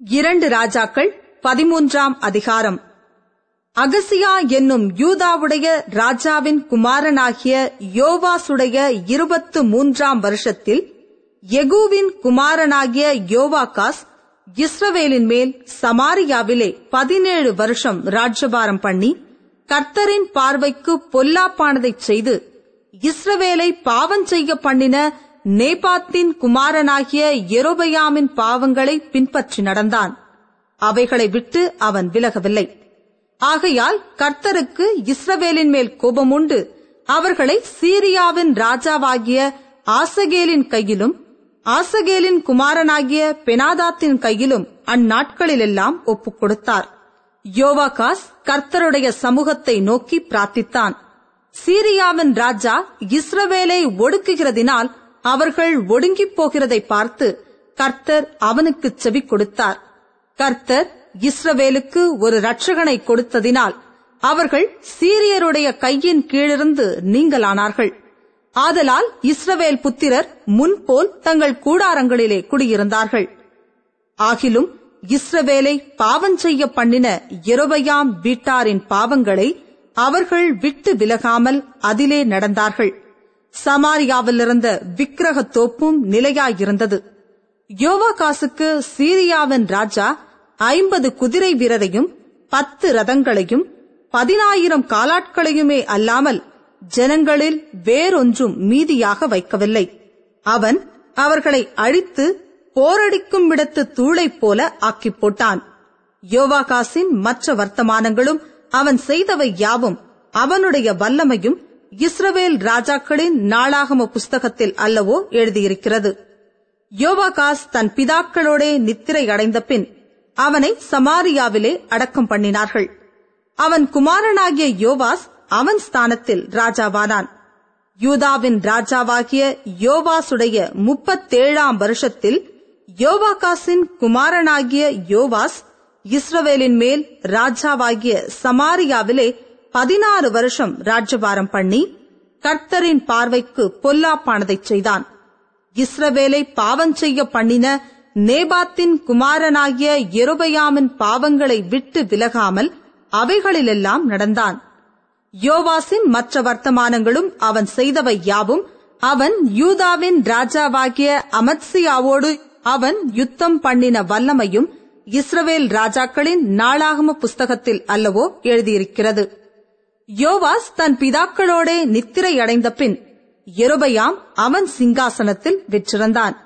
இரண்டு ராஜாக்கள் பதிமூன்றாம் அதிகாரம். அகசியா என்னும் யூதாவுடைய ராஜாவின் குமாரனாகிய யோவாசுடைய இருபத்து மூன்றாம் வருஷத்தில் எகுவின் குமாரனாகிய யோவாகாஸ் இஸ்ரவேலின் மேல் சமாரியாவிலே பதினேழு வருஷம் ராஜ்யபாரம் பண்ணி கர்த்தரின் பார்வைக்கு பொல்லாப்பானதைச் செய்து இஸ்ரவேலை பாவம் செய்ய பண்ணின நேபாத்தின் குமாரனாகிய எரோபயாமின் பாவங்களை பின்பற்றி நடந்தான். அவைகளை விட்டு அவன் விலகவில்லை. ஆகையால் கர்த்தருக்கு இஸ்ரவேலின் மேல் கோபமுண்டு அவர்களை சீரியாவின் ராஜாவாகிய ஆசகேலின் கையிலும் ஆசகேலின் குமாரனாகிய பெனாதாத்தின் கையிலும் அந்நாட்களிலெல்லாம் ஒப்புக் கொடுத்தார் யோவாகாஸ் கர்த்தருடைய சமூகத்தை நோக்கி பிரார்த்தித்தான். சீரியாவின் ராஜா இஸ்ரவேலை ஒடுக்குகிறதினால் அவர்கள் ஒடுங்கிப் போகிறதை பார்த்து கர்த்தர் அவனுக்கு செவி கொடுத்தார். கர்த்தர் இஸ்ரவேலுக்கு ஒரு ரட்சகனை கொடுத்ததினால் அவர்கள் சீரியருடைய கையின் கீழிருந்து நீங்களானார்கள் ஆதலால் இஸ்ரவேல் புத்திரர் முன்போல் தங்கள் கூடாரங்களிலே குடியிருந்தார்கள். ஆகிலும் இஸ்ரவேலை பாவம் செய்ய பண்ணின இரவையாம் வீட்டாரின் பாவங்களை அவர்கள் விட்டு விலகாமல் அதிலே நடந்தார்கள். சமாரியாவிலிருந்த விக்கிரக தோப்பும் நிலையாயிருந்தது. யோவாகாசுக்கு சீரியாவின் ராஜா ஐம்பது குதிரை வீரரையும் பத்து ரதங்களையும் பதினாயிரம் காலாட்களையுமே அல்லாமல் ஜனங்களில் வேறொன்றும் மீதியாக வைக்கவில்லை. அவன் அவர்களை அழித்து போரடிக்கும் இடத்து தூளைப் போல ஆக்கிப் போட்டான். யோவாகாசின் மற்ற வர்த்தமானங்களும் அவன் செய்தவை யாவும் அவனுடைய வல்லமையும் இஸ்ரவேல் ராஜாக்களின் நாளாகம புஸ்தகத்தில் அல்லவோ எழுதியிருக்கிறது. யோவாகாஸ் தன் பிதாக்களோடே நித்திரை அடைந்த பின் அவனை சமாரியாவிலே அடக்கம் பண்ணினார்கள். அவன் குமாரனாகிய யோவாஸ் அவன் ஸ்தானத்தில் ராஜாவானான். யூதாவின் ராஜாவாகிய யோவாசுடைய முப்பத்தேழாம் வருஷத்தில் யோவாகாசின் குமாரனாகிய யோவாஸ் இஸ்ரவேலின் மேல் ராஜாவாகிய சமாரியாவிலே பதினாறு வருஷம் ராஜ்யபாரம் பண்ணி கர்த்தரின் பார்வைக்கு பொல்லாப்பானதைச் செய்தான். இஸ்ரவேலை பாவம் செய்ய பண்ணின நேபாத்தின் குமாரனாகிய எருபயாமின் பாவங்களை விட்டு விலகாமல் அவைகளிலெல்லாம் நடந்தான். யோவாசின் மற்ற வர்த்தமானங்களும் அவன் செய்தவை யாவும் அவன் யூதாவின் ராஜாவாகிய அமத்சியாவோடு அவன் யுத்தம் பண்ணின வல்லமையும் இஸ்ரவேல் ராஜாக்களின் நாளாகம புஸ்தகத்தில் அல்லவோ எழுதியிருக்கிறது. யோவாஸ் தன் பிதாக்களோடே நித்திரை அடைந்த பின் எருபயாம் அவன் சிங்காசனத்தில் விற்றிருந்தான்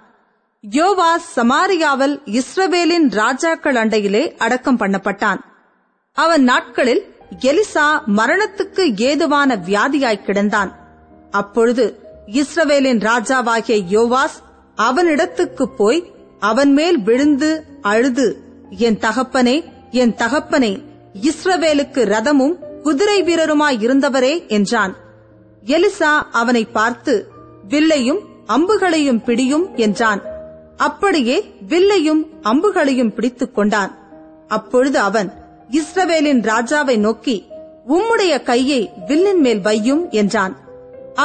யோவாஸ் சமாரியாவில் இஸ்ரவேலின் ராஜாக்கள் அண்டையிலே அடக்கம் பண்ணப்பட்டான். அவன் நாட்களில் எலிசா மரணத்துக்கு ஏதுவான வியாதியாய் கிடந்தான். அப்பொழுது இஸ்ரவேலின் ராஜாவாகிய யோவாஸ் அவனிடத்துக்கு போய் அவன் மேல் விழுந்து அழுது என் தகப்பனே என் தகப்பனே இஸ்ரவேலுக்கு ரதமும் குதிரை வீரருமாய் இருந்தவரே என்றான். எலிசா அவனை பார்த்து வில்லையும் அம்புகளையும் பிடியும் என்றான். அப்படியே வில்லையும் அம்புகளையும் பிடித்துக் கொண்டான். அப்பொழுது அவன் இஸ்ரவேலின் ராஜாவை நோக்கி உம்முடைய கையை வில்லின் மேல் வையும் என்றான்.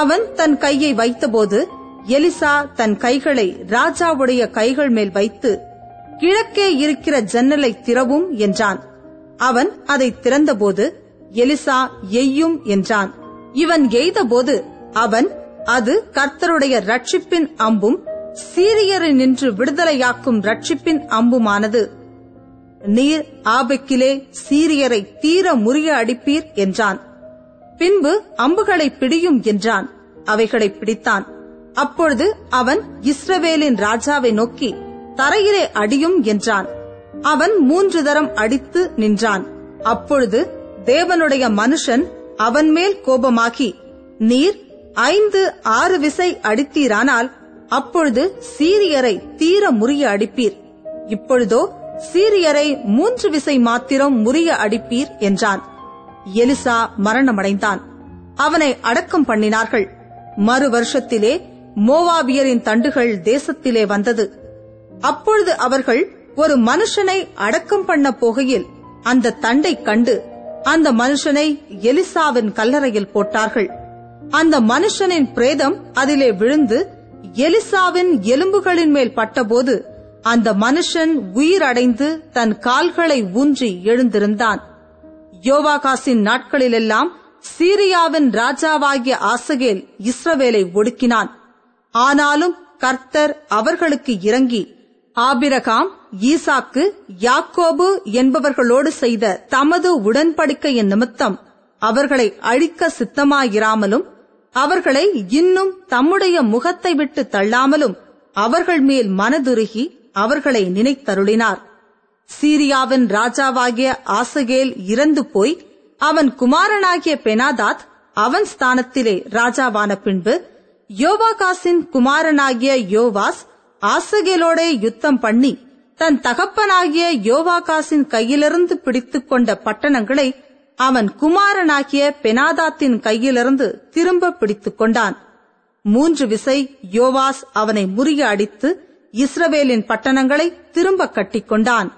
அவன் தன் கையை வைத்தபோது எலிசா தன் கைகளை ராஜாவுடைய கைகள் மேல் வைத்து கிழக்கே இருக்கிற ஜன்னலை திறவும் என்றான். அவன் அதை திறந்தபோது எலிசா எய்யும் என்றான். இவன் எய்தபோது அவன் அது கர்த்தருடைய ரட்சிப்பின் அம்பும் சீரியரை நின்று விடுதலையாக்கும் ரட்சிப்பின் அம்புமானது. நீர் ஆபெக்கிலே சீரியரை தீர முறிய அடிப்பீர் என்றான். பின்பு அம்புகளை பிடியும் என்றான். அவைகளை பிடித்தான். அப்பொழுது அவன் இஸ்ரவேலின் ராஜாவை நோக்கி தரையிலே அடியும் என்றான். அவன் மூன்று தரம் அடித்து நின்றான். அப்பொழுது தேவனுடைய மனுஷன் அவன் மேல் கோபமாகி நீர் ஐந்து ஆறு விசை அடித்தீரானால் அப்பொழுது சீரியரை தீர முறிய அடிப்பீர். இப்பொழுதோ சீரியரை மூன்று விசை மாத்திரம் முறிய அடிப்பீர் என்றான். எலிசா மரணமடைந்தான். அவனை அடக்கம் பண்ணினார்கள். மறு வருஷத்திலே மோவாபியரின் தண்டுகள் தேசத்திலே வந்தது. அப்பொழுது அவர்கள் ஒரு மனுஷனை அடக்கம் பண்ண போகையில் அந்த தண்டை கண்டு அந்த மனுஷனை எலிசாவின் கல்லறையில் போட்டார்கள். அந்த மனுஷனின் பிரேதம் அதிலே விழுந்து எலிசாவின் எலும்புகளின் மேல் பட்டபோது அந்த மனுஷன் உயிரடைந்து தன் கால்களை ஊன்றி எழுந்திருந்தான். யோவாகாசின் நாட்களிலெல்லாம் சீரியாவின் ராஜாவாகிய ஆசகேல் இஸ்ரவேலை ஒடுக்கினான். ஆனாலும் கர்த்தர் அவர்களுக்கு இறங்கி ஆபிரகாம் ஈசாக்கு யாக்கோபு என்பவர்களோடு செய்த தமது உடன்படிக்கையின் நிமித்தம் அவர்களை அழிக்க சித்தமாயிராமலும் அவர்களை இன்னும் தம்முடைய முகத்தை விட்டு தள்ளாமலும் அவர்கள் மேல் மனதுருகி அவர்களை நினைத்தருளினார். சீரியாவின் ராஜாவாகிய ஆசகேல் இறந்து போய் அவன் குமாரனாகிய பெனாதாத் அவன் ஸ்தானத்திலே ராஜாவான பின்பு யோவாகாசின் குமாரனாகிய யோவாஸ் ஆசகேலோடே யுத்தம் பண்ணி தன் தகப்பனாகிய யோவாகாசின் கையிலிருந்து பிடித்துக் கொண்ட பட்டணங்களை அவன் குமாரனாகிய பெனாதாத்தின் கையிலிருந்து திரும்ப பிடித்துக் கொண்டான். மூன்று விசை யோவாஸ் அவனை முறிய அடித்து இஸ்ரவேலின் பட்டணங்களை திரும்ப கட்டிக்கொண்டான்